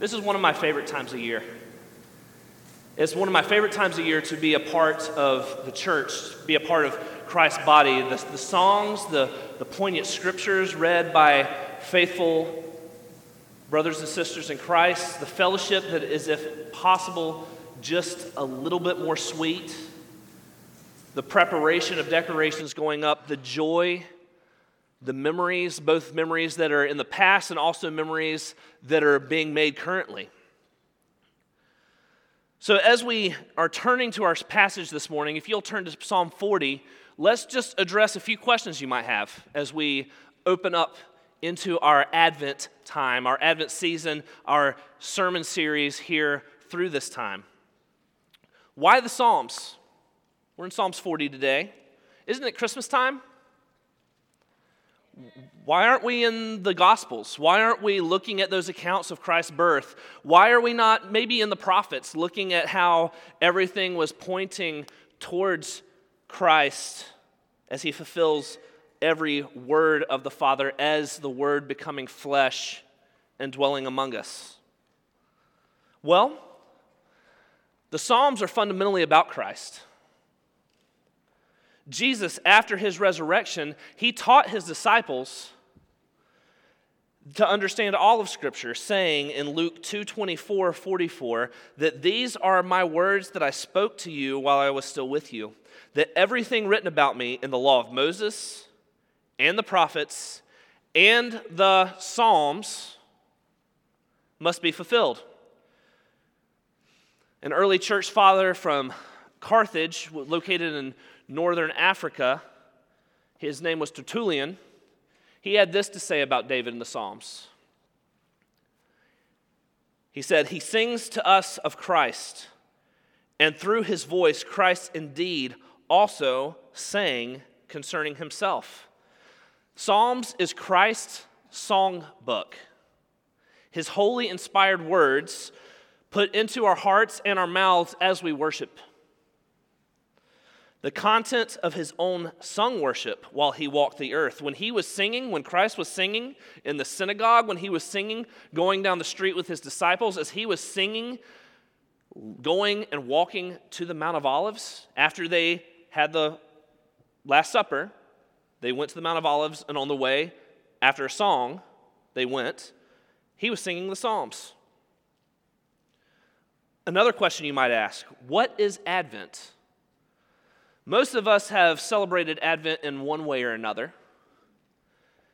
This is one of my favorite times of year. It's one of my favorite times of year to be a part of the church, be a part of Christ's body. The, the songs, the, the poignant scriptures read by faithful brothers and sisters in Christ, the fellowship that is, if possible, just a little bit more sweet, the preparation of decorations going up, the joy, the memories, both memories that are in the past and also memories that are being made currently. So, as we are turning to our passage this morning, if you'll turn to Psalm 40, let's just address a few questions you might have as we open up into our Advent time, our Advent season, our sermon series here through this time. Why the Psalms? We're in Psalms 40 today. Isn't it Christmas time? Why aren't we in the Gospels? Why aren't we looking at those accounts of Christ's birth? Why are we not maybe in the prophets looking at how everything was pointing towards Christ as he fulfills every word of the Father as the Word becoming flesh and dwelling among us? Well, the Psalms are fundamentally about Christ. Jesus, after his resurrection, he taught his disciples to understand all of Scripture, saying in Luke 2 44, that these are my words that I spoke to you while I was still with you, that everything written about me in the law of Moses and the prophets and the Psalms must be fulfilled. An early church father from Carthage, located in northern Africa, his name was Tertullian. He had this to say about David in the Psalms. He said, He sings to us of Christ, and through his voice, Christ indeed also sang concerning himself. Psalms is Christ's song book. His holy inspired words put into our hearts and our mouths as we worship. The content of his own sung worship while he walked the earth. When he was singing, when Christ was singing in the synagogue, when he was singing, going down the street with his disciples, as he was singing, going and walking to the Mount of Olives, after they had the Last Supper, they went to the Mount of Olives, and on the way, after a song, they went. He was singing the Psalms. Another question you might ask what is Advent? Most of us have celebrated Advent in one way or another.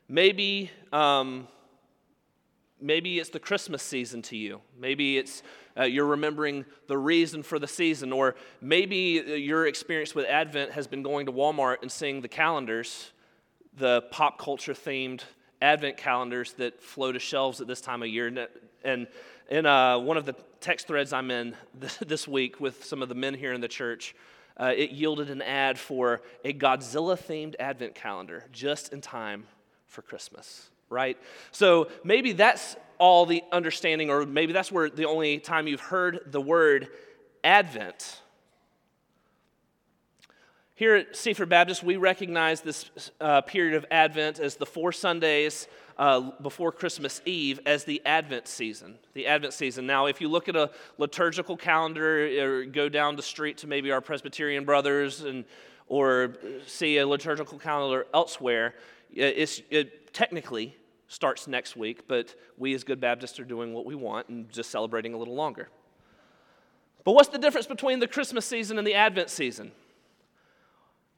Maybe, um, maybe it's the Christmas season to you. Maybe it's uh, you're remembering the reason for the season, or maybe uh, your experience with Advent has been going to Walmart and seeing the calendars the pop culture themed Advent calendars that flow to shelves at this time of year. And in uh, one of the text threads I'm in this week with some of the men here in the church, uh, it yielded an ad for a Godzilla themed Advent calendar just in time for Christmas, right? So maybe that's all the understanding, or maybe that's where the only time you've heard the word Advent. Here at Seaford Baptist, we recognize this uh, period of Advent as the four Sundays uh, before Christmas Eve as the Advent season. The Advent season. Now, if you look at a liturgical calendar or go down the street to maybe our Presbyterian brothers and or see a liturgical calendar elsewhere, it technically starts next week, but we as good Baptists are doing what we want and just celebrating a little longer. But what's the difference between the Christmas season and the Advent season?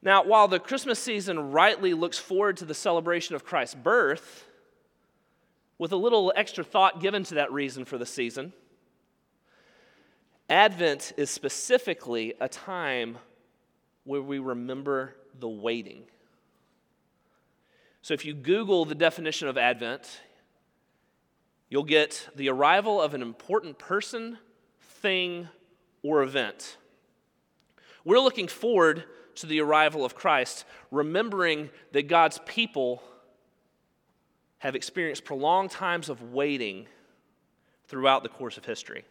Now, while the Christmas season rightly looks forward to the celebration of Christ's birth, with a little extra thought given to that reason for the season, Advent is specifically a time where we remember the waiting. So if you Google the definition of Advent, you'll get the arrival of an important person, thing, or event. We're looking forward to the arrival of Christ, remembering that God's people have experienced prolonged times of waiting throughout the course of history.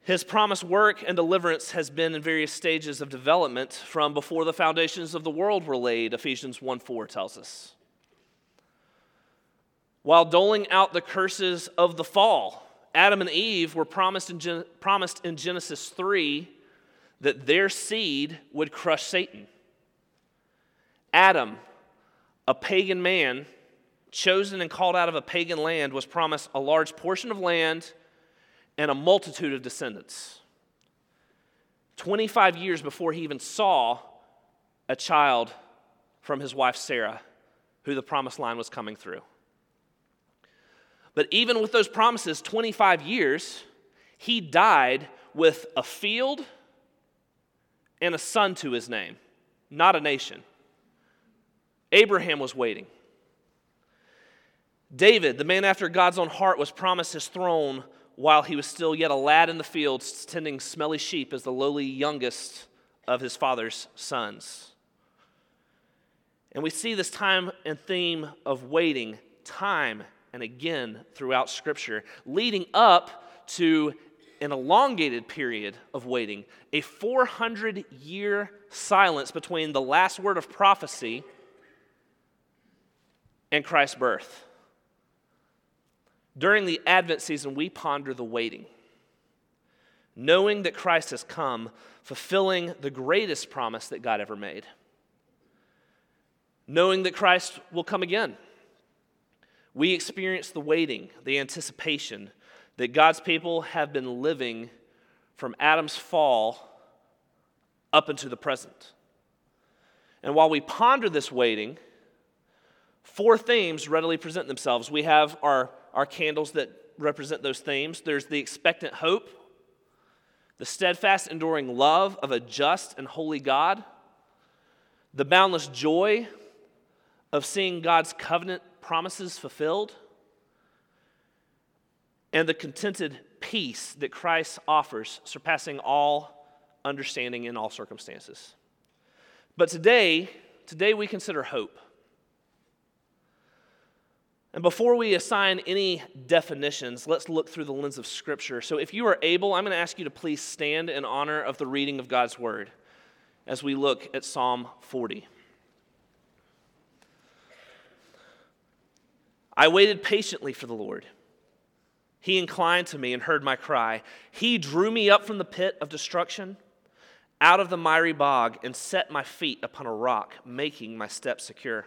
His promised work and deliverance has been in various stages of development from before the foundations of the world were laid, Ephesians 1 4 tells us. While doling out the curses of the fall, Adam and Eve were promised in, Gen- promised in Genesis 3 that their seed would crush Satan. Adam, a pagan man, chosen and called out of a pagan land, was promised a large portion of land and a multitude of descendants. 25 years before he even saw a child from his wife Sarah, who the promised line was coming through. But even with those promises, 25 years, he died with a field and a son to his name, not a nation. Abraham was waiting. David, the man after God's own heart, was promised his throne while he was still yet a lad in the fields, tending smelly sheep as the lowly youngest of his father's sons. And we see this time and theme of waiting time and again throughout Scripture, leading up to an elongated period of waiting, a 400 year silence between the last word of prophecy and Christ's birth. During the Advent season, we ponder the waiting, knowing that Christ has come, fulfilling the greatest promise that God ever made, knowing that Christ will come again. We experience the waiting, the anticipation that God's people have been living from Adam's fall up into the present. And while we ponder this waiting, four themes readily present themselves. We have our, our candles that represent those themes there's the expectant hope, the steadfast, enduring love of a just and holy God, the boundless joy of seeing God's covenant promises fulfilled, and the contented peace that Christ offers, surpassing all understanding in all circumstances. But today, today we consider hope. And before we assign any definitions, let's look through the lens of Scripture. So, if you are able, I'm going to ask you to please stand in honor of the reading of God's Word as we look at Psalm 40. I waited patiently for the Lord. He inclined to me and heard my cry. He drew me up from the pit of destruction, out of the miry bog, and set my feet upon a rock, making my steps secure.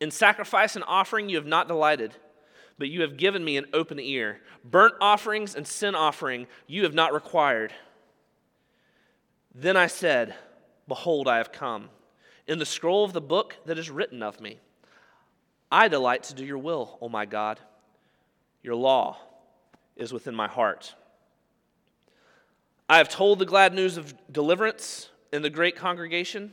In sacrifice and offering you have not delighted, but you have given me an open ear. Burnt offerings and sin offering you have not required. Then I said, Behold, I have come. In the scroll of the book that is written of me, I delight to do your will, O my God. Your law is within my heart. I have told the glad news of deliverance in the great congregation.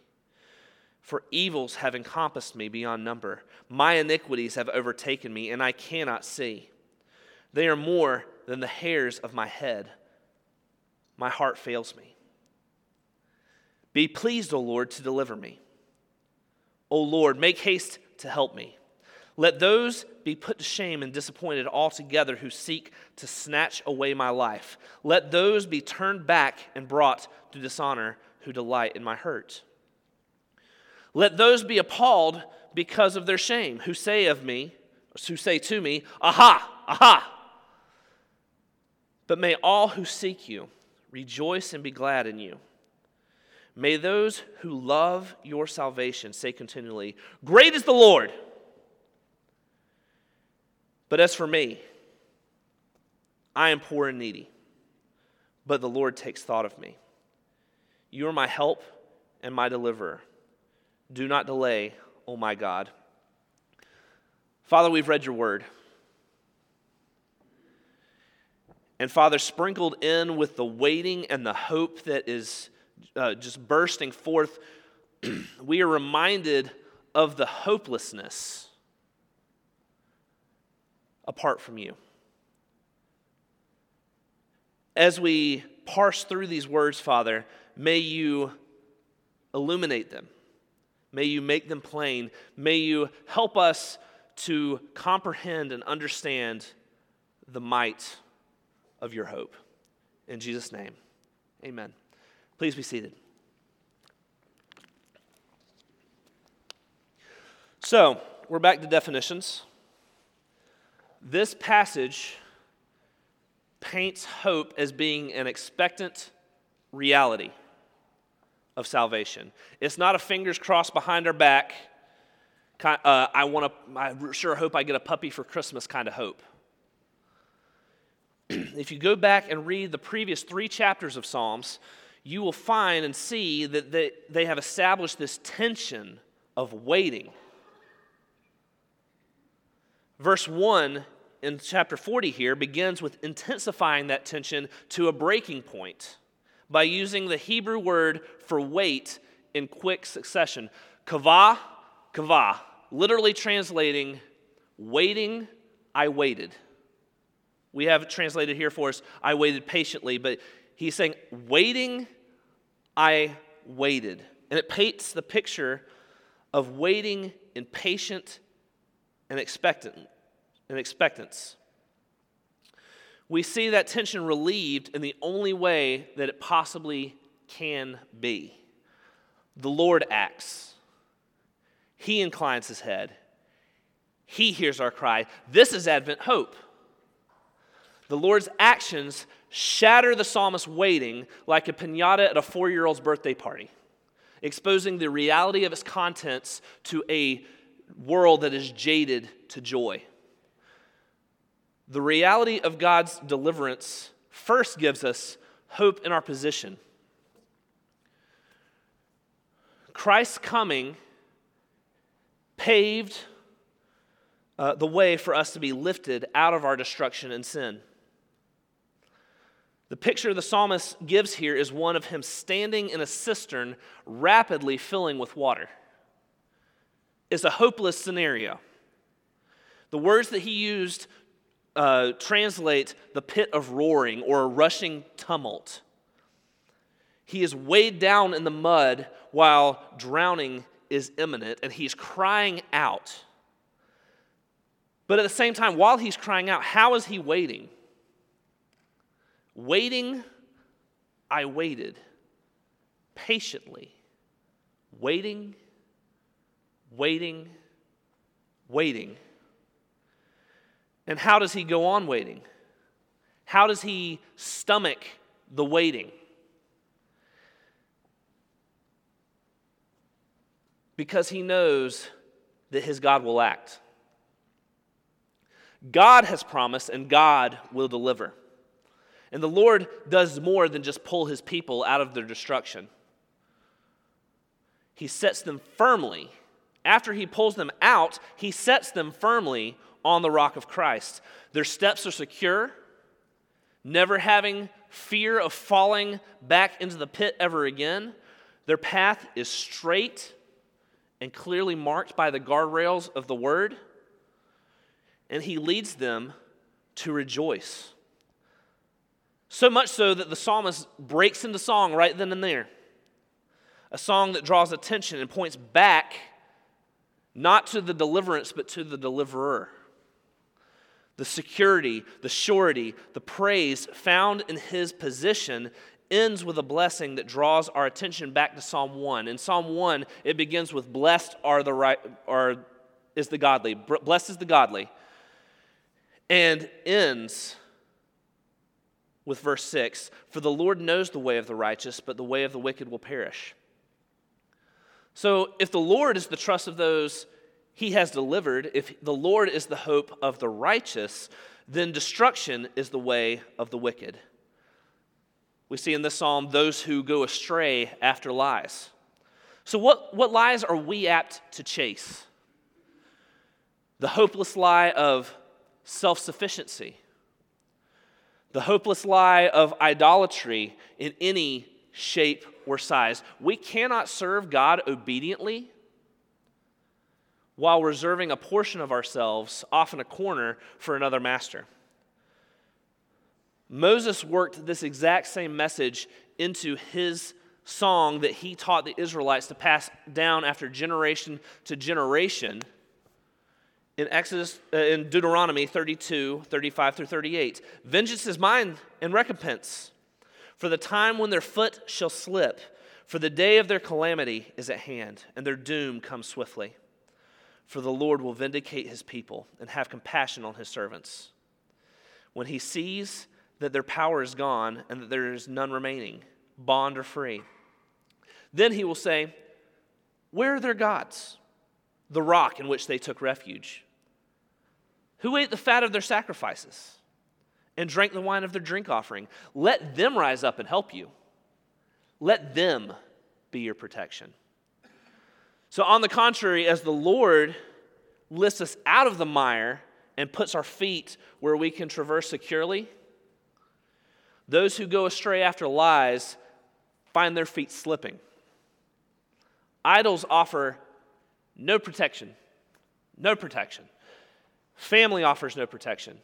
For evils have encompassed me beyond number. My iniquities have overtaken me, and I cannot see. They are more than the hairs of my head. My heart fails me. Be pleased, O Lord, to deliver me. O Lord, make haste to help me. Let those be put to shame and disappointed altogether who seek to snatch away my life. Let those be turned back and brought to dishonor who delight in my hurt. Let those be appalled because of their shame, who say of me, who say to me, Aha, aha. But may all who seek you rejoice and be glad in you. May those who love your salvation say continually, Great is the Lord. But as for me, I am poor and needy. but the Lord takes thought of me. You are my help and my deliverer. Do not delay, O my God. Father, we've read your word. And Father, sprinkled in with the waiting and the hope that is uh, just bursting forth, we are reminded of the hopelessness apart from you. As we parse through these words, Father, may you illuminate them. May you make them plain. May you help us to comprehend and understand the might of your hope. In Jesus' name, amen. Please be seated. So, we're back to definitions. This passage paints hope as being an expectant reality of salvation. It's not a fingers crossed behind our back. Uh, I want to. I sure hope I get a puppy for Christmas kind of hope. if you go back and read the previous three chapters of Psalms, you will find and see that they, they have established this tension of waiting. Verse 1 in chapter 40 here begins with intensifying that tension to a breaking point by using the Hebrew word for wait in quick succession. Kavah, kavah, literally translating waiting, I waited. We have it translated here for us, I waited patiently, but he's saying waiting, I waited. And it paints the picture of waiting in patient and expectant and expectance. We see that tension relieved in the only way that it possibly can be. The Lord acts. He inclines his head. He hears our cry. This is Advent hope. The Lord's actions shatter the psalmist's waiting like a pinata at a four year old's birthday party, exposing the reality of its contents to a world that is jaded to joy. The reality of God's deliverance first gives us hope in our position. Christ's coming paved uh, the way for us to be lifted out of our destruction and sin. The picture the psalmist gives here is one of him standing in a cistern rapidly filling with water. It's a hopeless scenario. The words that he used uh, translate the pit of roaring or a rushing tumult. He is weighed down in the mud while drowning is imminent, and he's crying out. But at the same time, while he's crying out, how is he waiting? Waiting, I waited patiently. Waiting, waiting, waiting. And how does he go on waiting? How does he stomach the waiting? Because he knows that his God will act. God has promised and God will deliver. And the Lord does more than just pull his people out of their destruction. He sets them firmly. After he pulls them out, he sets them firmly on the rock of Christ. Their steps are secure, never having fear of falling back into the pit ever again. Their path is straight and clearly marked by the guardrails of the word. And he leads them to rejoice. So much so that the psalmist breaks into song right then and there. A song that draws attention and points back not to the deliverance, but to the deliverer the security, the surety, the praise found in his position ends with a blessing that draws our attention back to Psalm 1. In Psalm 1, it begins with blessed are the right are is the godly. Blessed is the godly. And ends with verse 6 For the Lord knows the way of the righteous, but the way of the wicked will perish. So, if the Lord is the trust of those he has delivered, if the Lord is the hope of the righteous, then destruction is the way of the wicked. we see in this psalm those who go astray after lies. So, what, what lies are we apt to chase? The hopeless lie of self sufficiency, the hopeless lie of idolatry in any shape or size. We cannot serve God obediently while reserving a portion of ourselves often a corner for another master. Moses worked this exact same message into his song that he taught the Israelites to pass down after generation to generation in Exodus uh, in Deuteronomy 32, 35 through 38. Vengeance is mine and recompense. For the time when their foot shall slip, for the day of their calamity is at hand, and their doom comes swiftly. For the Lord will vindicate his people and have compassion on his servants. When he sees that their power is gone and that there is none remaining, bond or free. Then he will say, Where are their gods? The rock in which they took refuge. Who ate the fat of their sacrifices and drank the wine of their drink offering? Let them rise up and help you. Let them be your protection. So, on the contrary, as the Lord lifts us out of the mire and puts our feet where we can traverse securely, those who go astray after lies find their feet slipping. Idols offer no protection. No protection. Family offers no protection.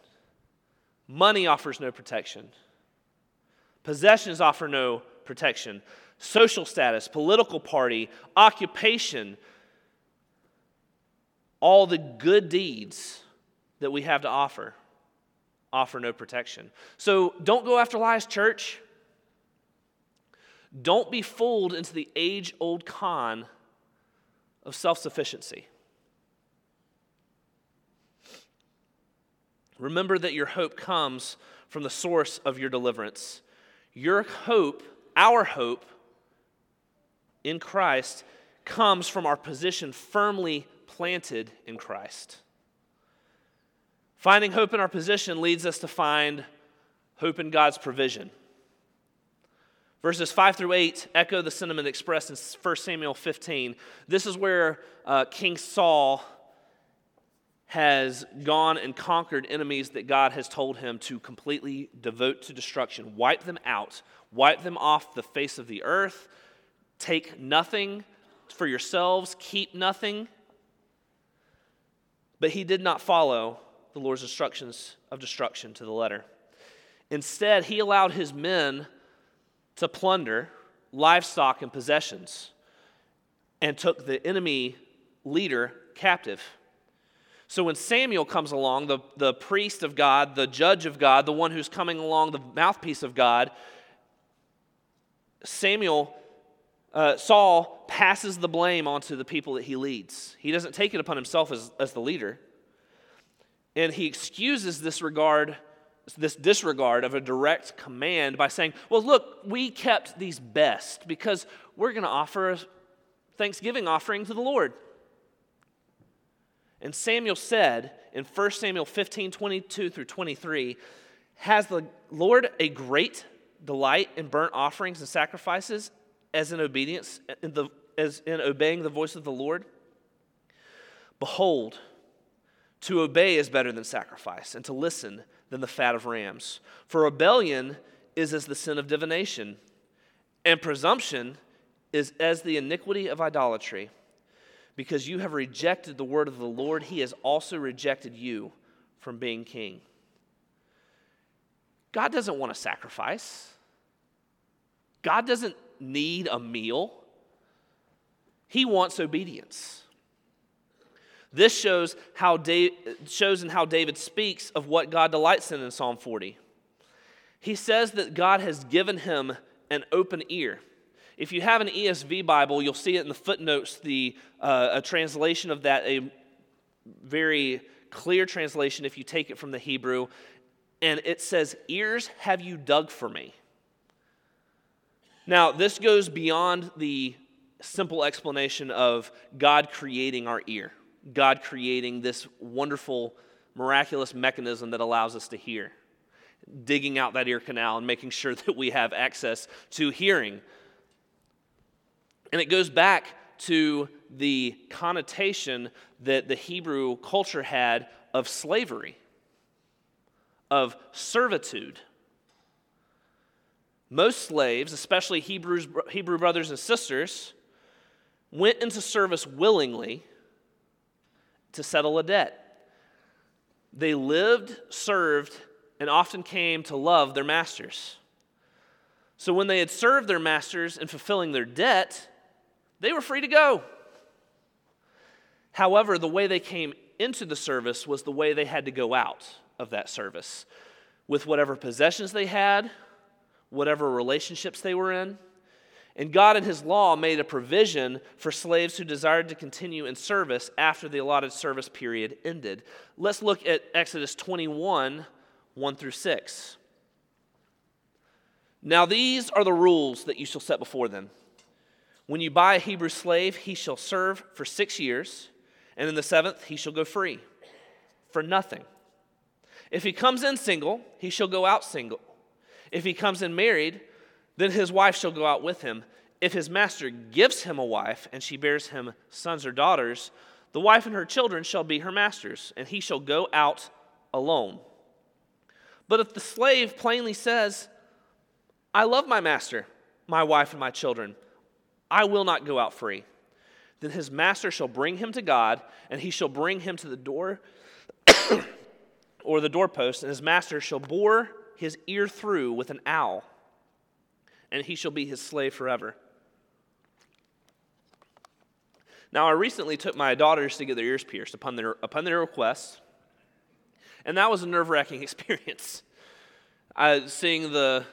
Money offers no protection. Possessions offer no protection. Social status, political party, occupation, all the good deeds that we have to offer offer no protection. So don't go after lies, church. Don't be fooled into the age old con of self sufficiency. Remember that your hope comes from the source of your deliverance. Your hope, our hope in Christ, comes from our position firmly planted in Christ. Finding hope in our position leads us to find hope in God's provision. Verses 5 through 8 echo the sentiment expressed in 1 Samuel 15. This is where uh, King Saul has gone and conquered enemies that God has told him to completely devote to destruction, wipe them out, wipe them off the face of the earth, take nothing for yourselves, keep nothing. But he did not follow the Lord's instructions of destruction to the letter. Instead, he allowed his men to plunder livestock and possessions and took the enemy leader captive. So when Samuel comes along, the, the priest of God, the judge of God, the one who's coming along, the mouthpiece of God, Samuel, uh, Saul passes the blame onto the people that he leads. He doesn't take it upon himself as, as the leader. And he excuses this regard, this disregard of a direct command by saying, Well, look, we kept these best because we're going to offer a thanksgiving offering to the Lord. And Samuel said in 1 Samuel 15 22 through 23, Has the Lord a great delight in burnt offerings and sacrifices as in obedience, in the, as in obeying the voice of the Lord? Behold, to obey is better than sacrifice, and to listen than the fat of rams. For rebellion is as the sin of divination, and presumption is as the iniquity of idolatry. Because you have rejected the word of the Lord, he has also rejected you from being king. God doesn't want a sacrifice. God doesn't need a meal. He wants obedience. This shows how shows in how David speaks of what God delights in in Psalm 40. He says that God has given him an open ear. If you have an ESV Bible, you'll see it in the footnotes, the, uh, a translation of that, a very clear translation if you take it from the Hebrew. And it says, Ears have you dug for me. Now, this goes beyond the simple explanation of God creating our ear. God creating this wonderful, miraculous mechanism that allows us to hear. digging out that ear canal and making sure that we have access to hearing. And it goes back to the connotation that the Hebrew culture had of slavery, of servitude. Most slaves, especially Hebrews, Hebrew brothers and sisters, went into service willingly to settle a debt. They lived, served, and often came to love their masters. So when they had served their masters in fulfilling their debt, they were free to go. However, the way they came into the service was the way they had to go out of that service with whatever possessions they had, whatever relationships they were in. And God, in His law, made a provision for slaves who desired to continue in service after the allotted service period ended. Let's look at Exodus 21 1 through 6. Now, these are the rules that you shall set before them. When you buy a Hebrew slave, he shall serve for six years, and in the seventh, he shall go free for nothing. If he comes in single, he shall go out single. If he comes in married, then his wife shall go out with him. If his master gives him a wife, and she bears him sons or daughters, the wife and her children shall be her master's, and he shall go out alone. But if the slave plainly says, I love my master, my wife, and my children, I will not go out free, then his master shall bring him to God, and he shall bring him to the door or the doorpost, and his master shall bore his ear through with an awl, and he shall be his slave forever. Now, I recently took my daughters to get their ears pierced upon their, upon their request, and that was a nerve wracking experience. Seeing the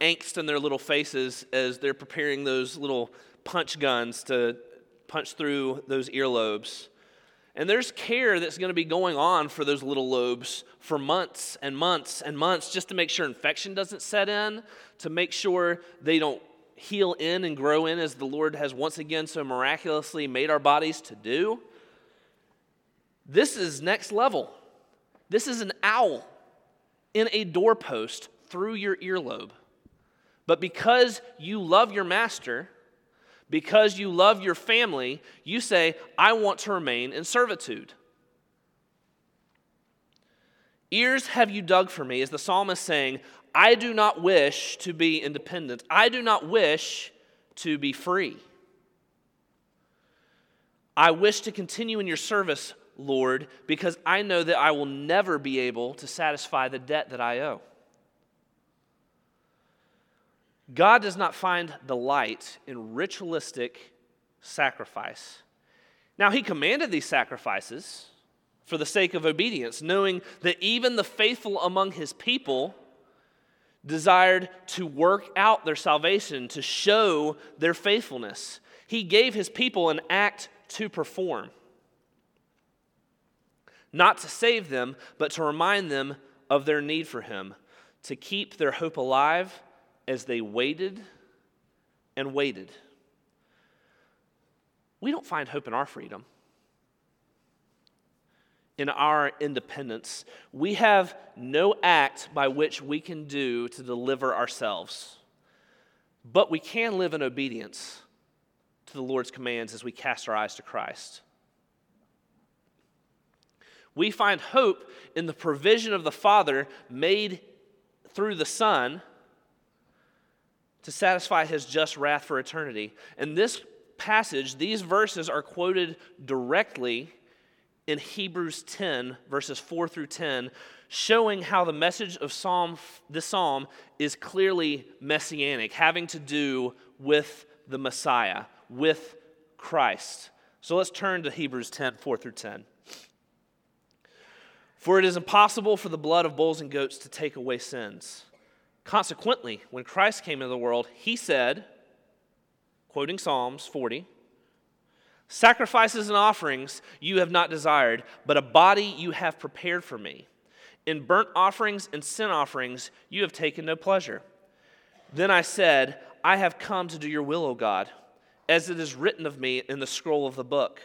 angst in their little faces as they're preparing those little punch guns to punch through those earlobes. And there's care that's going to be going on for those little lobes for months and months and months just to make sure infection doesn't set in, to make sure they don't heal in and grow in as the Lord has once again so miraculously made our bodies to do. This is next level. This is an awl in a doorpost through your earlobe. But because you love your master, because you love your family, you say, I want to remain in servitude. Ears have you dug for me, as the psalmist saying, I do not wish to be independent. I do not wish to be free. I wish to continue in your service, Lord, because I know that I will never be able to satisfy the debt that I owe. God does not find delight in ritualistic sacrifice. Now, He commanded these sacrifices for the sake of obedience, knowing that even the faithful among His people desired to work out their salvation, to show their faithfulness. He gave His people an act to perform, not to save them, but to remind them of their need for Him, to keep their hope alive as they waited and waited. We don't find hope in our freedom, in our independence. We have no act by which we can do to deliver ourselves, but we can live in obedience to the Lord's commands as we cast our eyes to Christ. We find hope in the provision of the Father made through the Son to satisfy his just wrath for eternity. And this passage, these verses are quoted directly in Hebrews 10, verses 4 through 10, showing how the message of Psalm, this psalm is clearly messianic, having to do with the Messiah, with Christ. So let's turn to Hebrews 10, 4 through 10. For it is impossible for the blood of bulls and goats to take away sins. Consequently, when Christ came into the world, he said, quoting Psalms 40, Sacrifices and offerings you have not desired, but a body you have prepared for me. In burnt offerings and sin offerings you have taken no pleasure. Then I said, I have come to do your will, O God, as it is written of me in the scroll of the book.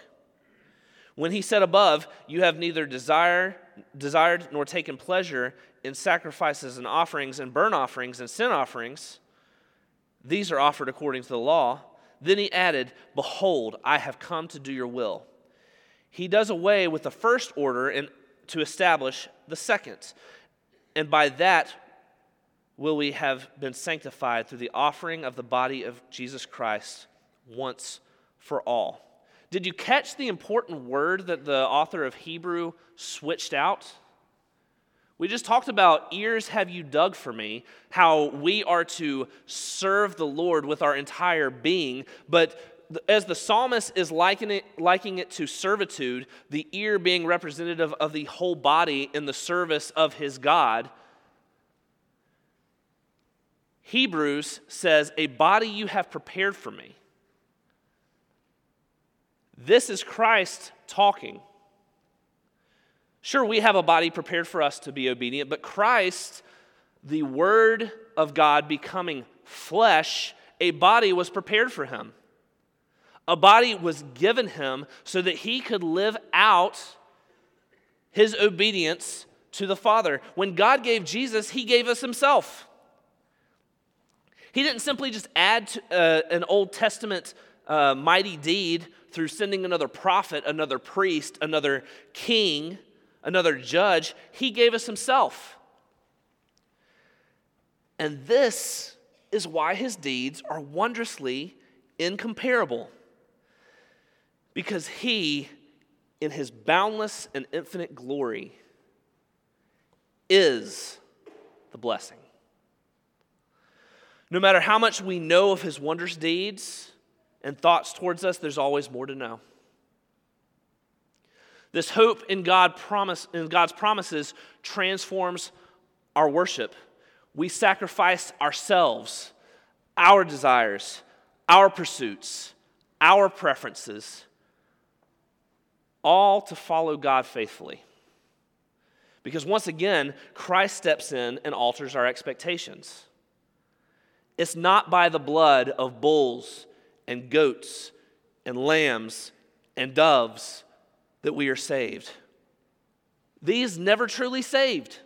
When he said above, You have neither desire desired nor taken pleasure in sacrifices and offerings and burnt offerings and sin offerings. These are offered according to the law. Then he added, Behold, I have come to do your will. He does away with the first order and to establish the second. And by that will we have been sanctified through the offering of the body of Jesus Christ once for all. Did you catch the important word that the author of Hebrew switched out? We just talked about ears have you dug for me, how we are to serve the Lord with our entire being. But as the psalmist is likening it, likening it to servitude, the ear being representative of the whole body in the service of his God, Hebrews says, A body you have prepared for me. This is Christ talking. Sure, we have a body prepared for us to be obedient, but Christ, the Word of God becoming flesh, a body was prepared for him. A body was given him so that he could live out his obedience to the Father. When God gave Jesus, he gave us himself. He didn't simply just add to, uh, an Old Testament uh, mighty deed through sending another prophet, another priest, another king, another judge. He gave us himself. And this is why his deeds are wondrously incomparable. Because he, in his boundless and infinite glory, is the blessing. No matter how much we know of his wondrous deeds and thoughts towards us, there's always more to know. This hope in, God promise, in God's promises transforms our worship. We sacrifice ourselves, our desires, our pursuits, our preferences, all to follow God faithfully. Because once again, Christ steps in and alters our expectations. It's not by the blood of bulls and goats and lambs and doves that we are saved. These never truly saved.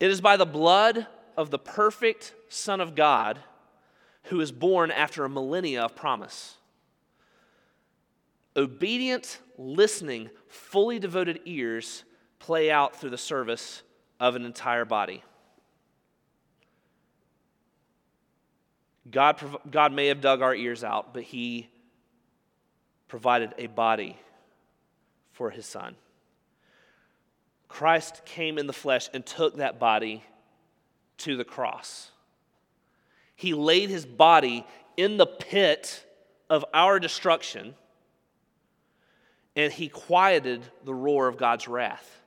It is by the blood of the perfect Son of God who is born after a millennia of promise. Obedient, listening, fully devoted ears play out through the service of an entire body. God, God may have dug our ears out, but He provided a body for His Son. Christ came in the flesh and took that body to the cross. He laid His body in the pit of our destruction, and He quieted the roar of God's wrath.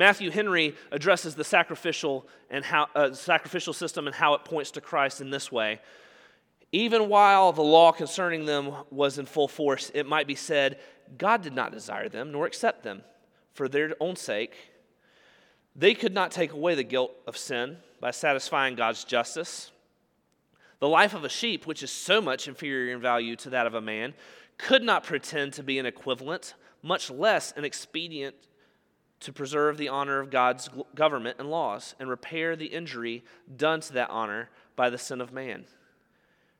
Matthew Henry addresses the sacrificial and how uh, sacrificial system and how it points to Christ in this way. Even while the law concerning them was in full force, it might be said, God did not desire them nor accept them for their own sake. They could not take away the guilt of sin by satisfying God's justice. The life of a sheep, which is so much inferior in value to that of a man, could not pretend to be an equivalent, much less an expedient to preserve the honor of God's government and laws and repair the injury done to that honor by the sin of man.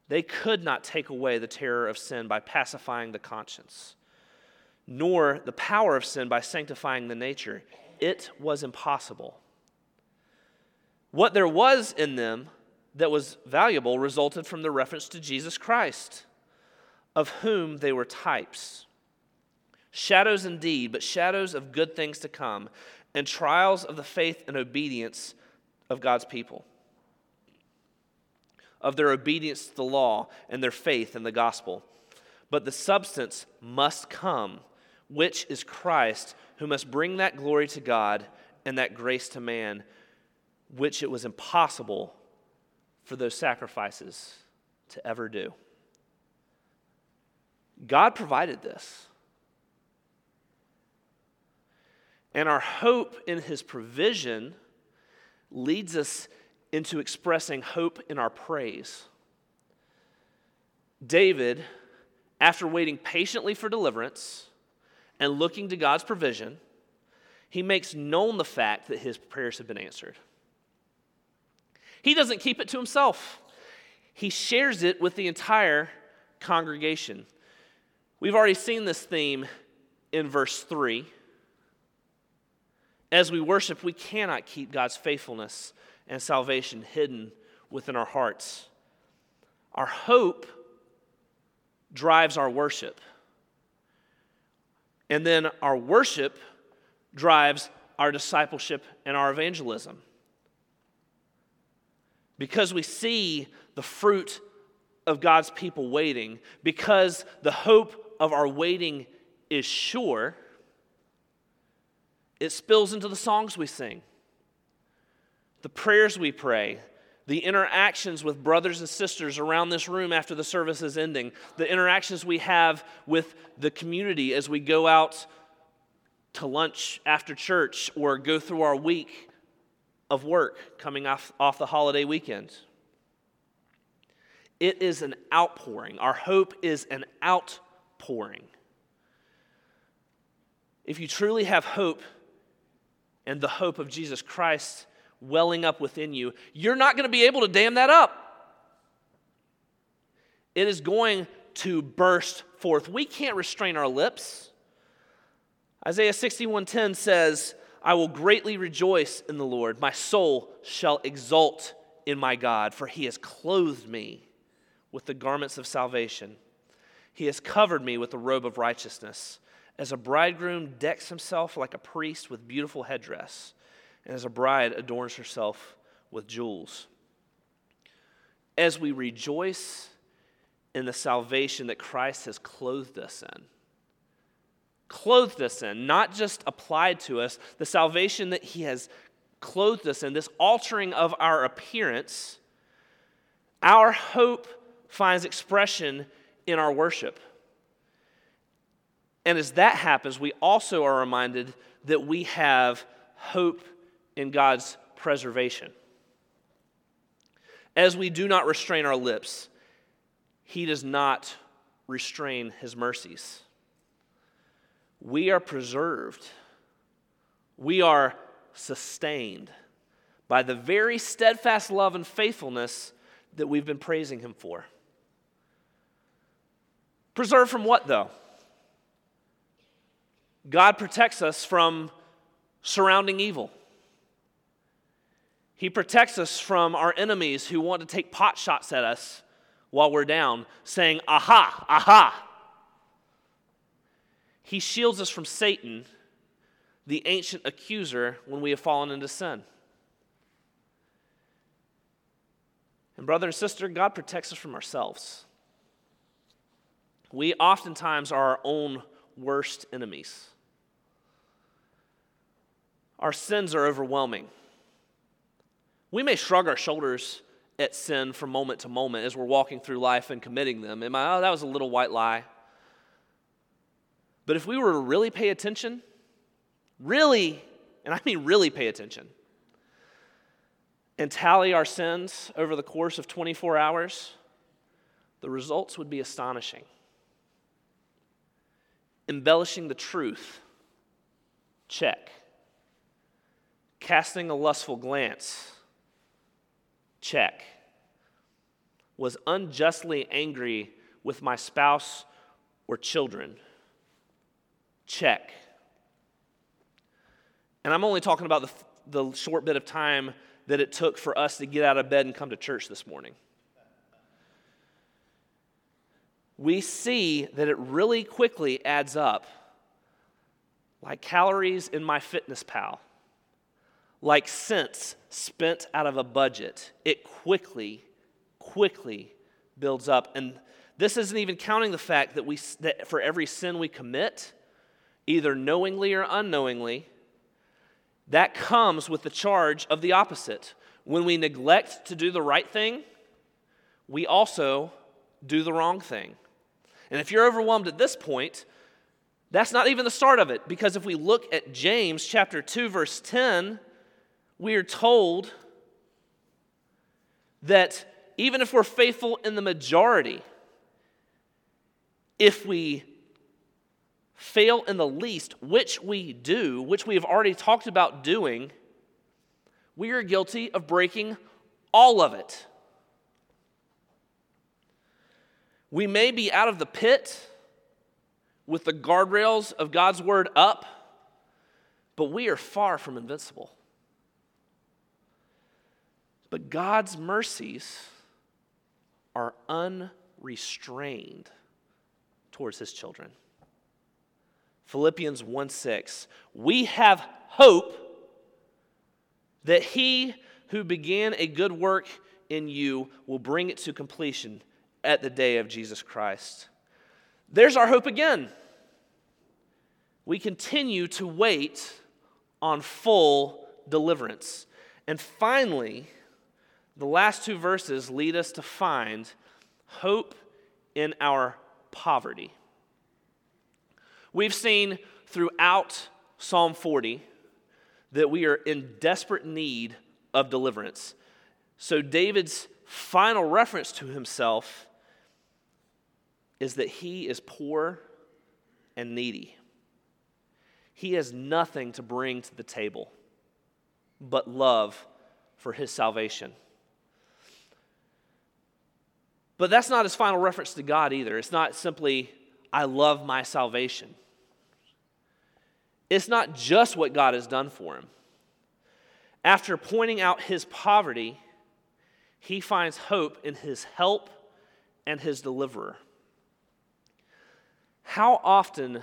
They could not take away the terror of sin by pacifying the conscience, nor the power of sin by sanctifying the nature. It was impossible. What there was in them that was valuable resulted from the reference to Jesus Christ, of whom they were types. Shadows indeed, but shadows of good things to come, and trials of the faith and obedience of God's people, of their obedience to the law and their faith in the gospel. But the substance must come, which is Christ, who must bring that glory to God and that grace to man, which it was impossible for those sacrifices to ever do. God provided this. And our hope in his provision leads us into expressing hope in our praise. David, after waiting patiently for deliverance, and looking to God's provision, he makes known the fact that his prayers have been answered. He doesn't keep it to himself, he shares it with the entire congregation. We've already seen this theme in verse 3. As we worship, we cannot keep God's faithfulness and salvation hidden within our hearts. Our hope drives our worship. And then our worship drives our discipleship and our evangelism. Because we see the fruit of God's people waiting, because the hope of our waiting is sure, it spills into the songs we sing, the prayers we pray, the interactions with brothers and sisters around this room after the service is ending, the interactions we have with the community as we go out to lunch after church or go through our week of work coming off, off the holiday weekend. It is an outpouring. Our hope is an outpouring. If you truly have hope and the hope of Jesus Christ, welling up within you, you're not going to be able to dam that up. It is going to burst forth. We can't restrain our lips. Isaiah 61:10 says, "I will greatly rejoice in the Lord. My soul shall exult in my God, for he has clothed me with the garments of salvation. He has covered me with the robe of righteousness, as a bridegroom decks himself like a priest with beautiful headdress." and as a bride adorns herself with jewels. As we rejoice in the salvation that Christ has clothed us in, clothed us in, not just applied to us, the salvation that He has clothed us in, this altering of our appearance, our hope finds expression in our worship. And as that happens, we also are reminded that we have hope in God's preservation. As we do not restrain our lips, He does not restrain His mercies. We are preserved, we are sustained by the very steadfast love and faithfulness that we've been praising Him for. Preserved from what, though? God protects us from surrounding evil. He protects us from our enemies who want to take pot shots at us while we're down, saying, Aha, aha. He shields us from Satan, the ancient accuser, when we have fallen into sin. And, brother and sister, God protects us from ourselves. We oftentimes are our own worst enemies. Our sins are overwhelming. We may shrug our shoulders at sin from moment to moment as we're walking through life and committing them. Am I, oh, that was a little white lie. But if we were to really pay attention, really, and I mean really pay attention, and tally our sins over the course of 24 hours, the results would be astonishing. Embellishing the truth, check. Casting a lustful glance, Check. Was unjustly angry with my spouse or children? Check. And I'm only talking about the, the short bit of time that it took for us to get out of bed and come to church this morning. We see that it really quickly adds up like calories in MyFitnessPal like cents spent out of a budget, it quickly, quickly builds up. And this isn't even counting the fact that, we, that for every sin we commit, either knowingly or unknowingly, that comes with the charge of the opposite. When we neglect to do the right thing, we also do the wrong thing. And if you're overwhelmed at this point, that's not even the start of it, because if we look at James chapter 2, verse 10, we are told that even if we're faithful in the majority, if we fail in the least, which we do, which we have already talked about doing, we are guilty of breaking all of it. We may be out of the pit with the guardrails of God's word up, but we are far from invincible. But God's mercies are unrestrained towards his children. Philippians 1 6. We have hope that he who began a good work in you will bring it to completion at the day of Jesus Christ. There's our hope again. We continue to wait on full deliverance. And finally, the last two verses lead us to find hope in our poverty. We've seen throughout Psalm 40 that we are in desperate need of deliverance. So, David's final reference to himself is that he is poor and needy. He has nothing to bring to the table but love for his salvation. But that's not his final reference to God either. It's not simply, I love my salvation. It's not just what God has done for him. After pointing out his poverty, he finds hope in his help and his deliverer. How often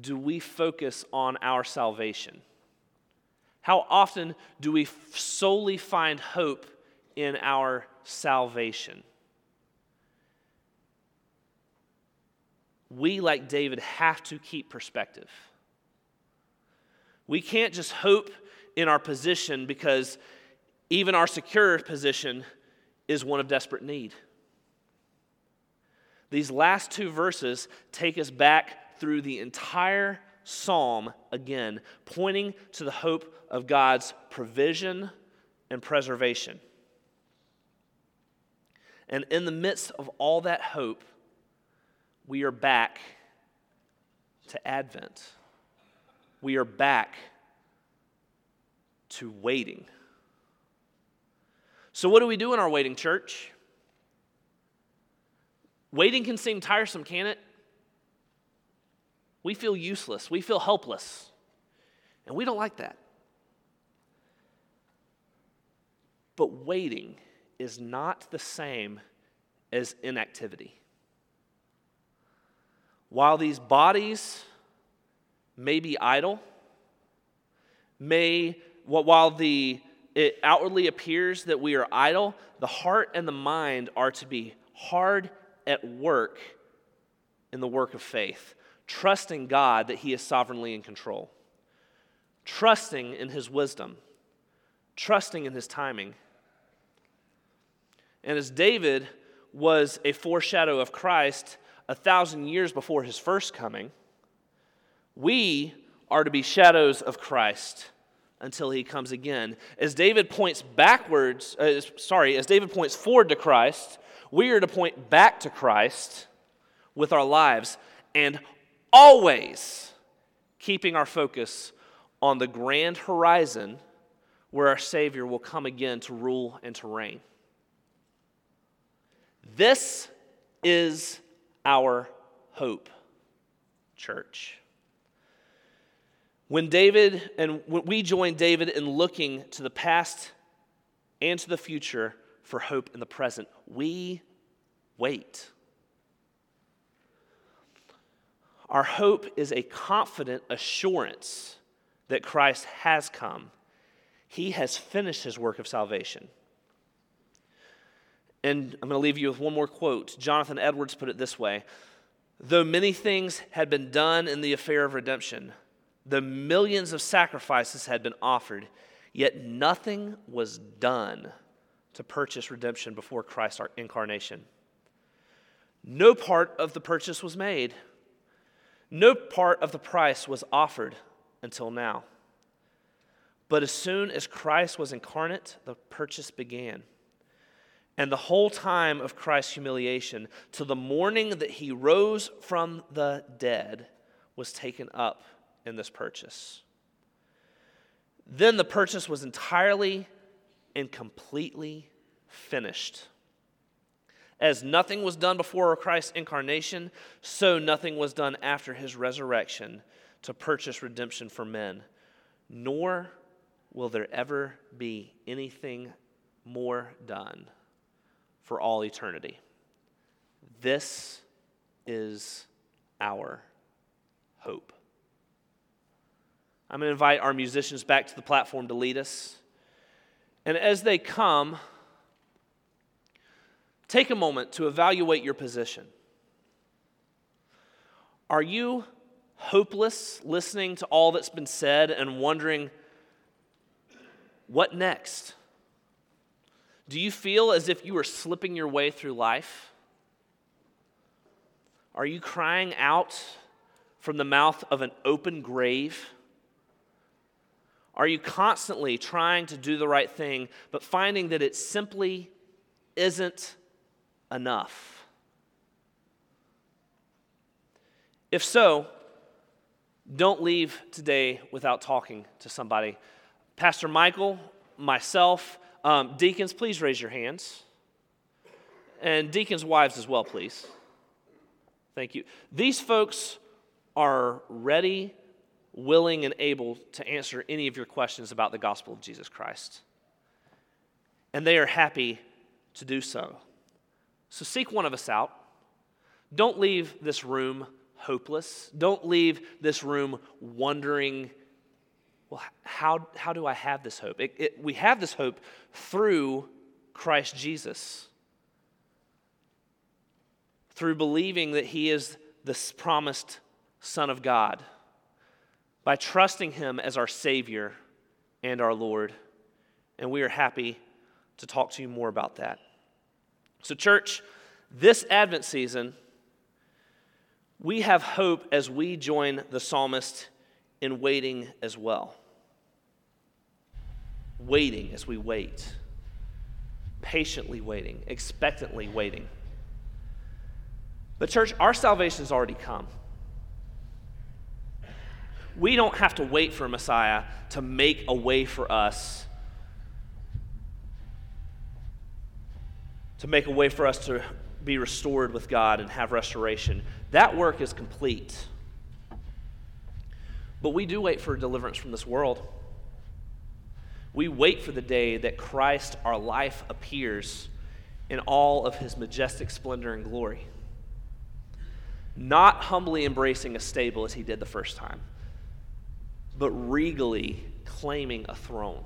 do we focus on our salvation? How often do we solely find hope in our salvation? We, like David, have to keep perspective. We can't just hope in our position because even our secure position is one of desperate need. These last two verses take us back through the entire psalm again, pointing to the hope of God's provision and preservation. And in the midst of all that hope, we are back to Advent. We are back to waiting. So, what do we do in our waiting, church? Waiting can seem tiresome, can it? We feel useless, we feel helpless, and we don't like that. But waiting is not the same as inactivity. While these bodies may be idle, may, while the, it outwardly appears that we are idle, the heart and the mind are to be hard at work in the work of faith, trusting God that He is sovereignly in control, trusting in His wisdom, trusting in His timing. And as David was a foreshadow of Christ a thousand years before his first coming, we are to be shadows of Christ until he comes again. As David points backwards, uh, sorry, as David points forward to Christ, we are to point back to Christ with our lives and always keeping our focus on the grand horizon where our Savior will come again to rule and to reign. This is our hope, church. When David and when we join David in looking to the past and to the future, for hope in the present. We wait. Our hope is a confident assurance that Christ has come. He has finished his work of salvation. And I'm going to leave you with one more quote. Jonathan Edwards put it this way Though many things had been done in the affair of redemption, the millions of sacrifices had been offered, yet nothing was done to purchase redemption before Christ's incarnation. No part of the purchase was made, no part of the price was offered until now. But as soon as Christ was incarnate, the purchase began. And the whole time of Christ's humiliation, till the morning that he rose from the dead, was taken up in this purchase. Then the purchase was entirely and completely finished. As nothing was done before Christ's incarnation, so nothing was done after his resurrection to purchase redemption for men, nor will there ever be anything more done for all eternity. This is our hope. I'm going to invite our musicians back to the platform to lead us. And as they come, take a moment to evaluate your position. Are you hopeless listening to all that's been said and wondering, what next? Do you feel as if you are slipping your way through life? Are you crying out from the mouth of an open grave? Are you constantly trying to do the right thing, but finding that it simply isn't enough? If so, don't leave today without talking to somebody. Pastor Michael, myself, um, deacons, please raise your hands. And deacons' wives as well, please. Thank you. These folks are ready willing and able to answer any of your questions about the gospel of Jesus Christ. And they are happy to do so. So seek one of us out. Don't leave this room hopeless. Don't leave this room wondering, well, how, how do I have this hope? It, it, we have this hope through Christ Jesus, through believing that He is the promised Son of God by trusting Him as our Savior and our Lord. And we are happy to talk to you more about that. So, church, this Advent season, we have hope as we join the psalmist in waiting as well. Waiting as we wait, patiently waiting, expectantly waiting. But, church, our salvation has already come. We don't have to wait for a Messiah to make a way for us, to make a way for us to be restored with God and have restoration. That work is complete. But we do wait for deliverance from this world. We wait for the day that Christ, our life, appears in all of his majestic splendor and glory. Not humbly embracing a stable as he did the first time but regally claiming a throne.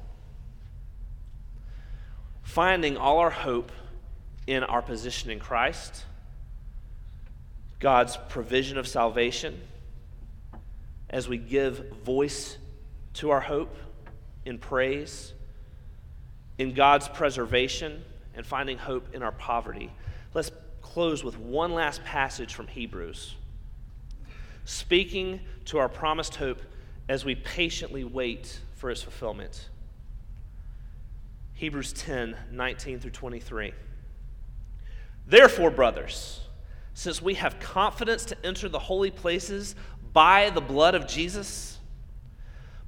Finding all our hope in our position in Christ, God's provision of salvation, as we give voice to our hope in praise, in God's preservation, and finding hope in our poverty. Let's close with one last passage from Hebrews. Speaking to our promised hope as we patiently wait for its fulfillment. Hebrews 10 19 through 23. Therefore, brothers, since we have confidence to enter the holy places by the blood of Jesus,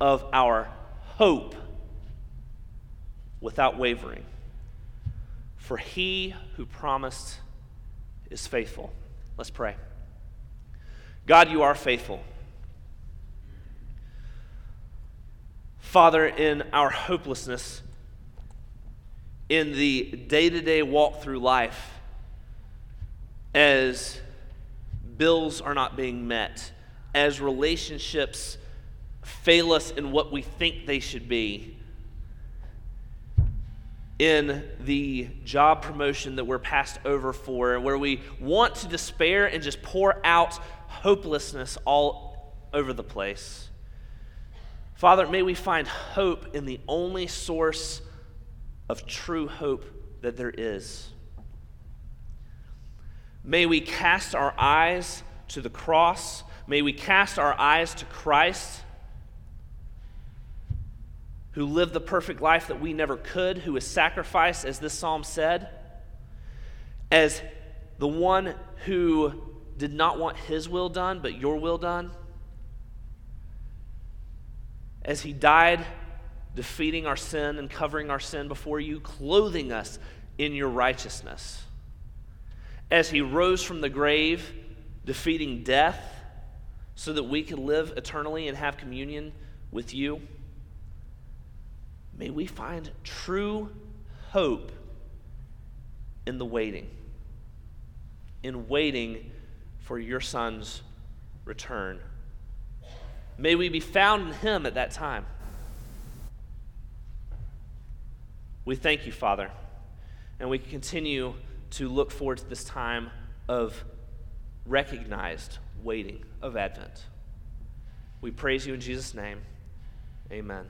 of our hope without wavering. For he who promised is faithful. Let's pray. God, you are faithful. Father, in our hopelessness, in the day to day walk through life, as bills are not being met, as relationships fail us in what we think they should be, in the job promotion that we're passed over for, where we want to despair and just pour out hopelessness all over the place. Father, may we find hope in the only source of true hope that there is. May we cast our eyes to the cross. May we cast our eyes to Christ, who lived the perfect life that we never could, who was sacrificed, as this psalm said, as the one who did not want his will done, but your will done. As he died, defeating our sin and covering our sin before you, clothing us in your righteousness. As he rose from the grave, defeating death so that we could live eternally and have communion with you. May we find true hope in the waiting, in waiting for your Son's return. May we be found in Him at that time. We thank you, Father, and we continue to look forward to this time of recognized waiting of Advent. We praise you in Jesus' name. Amen.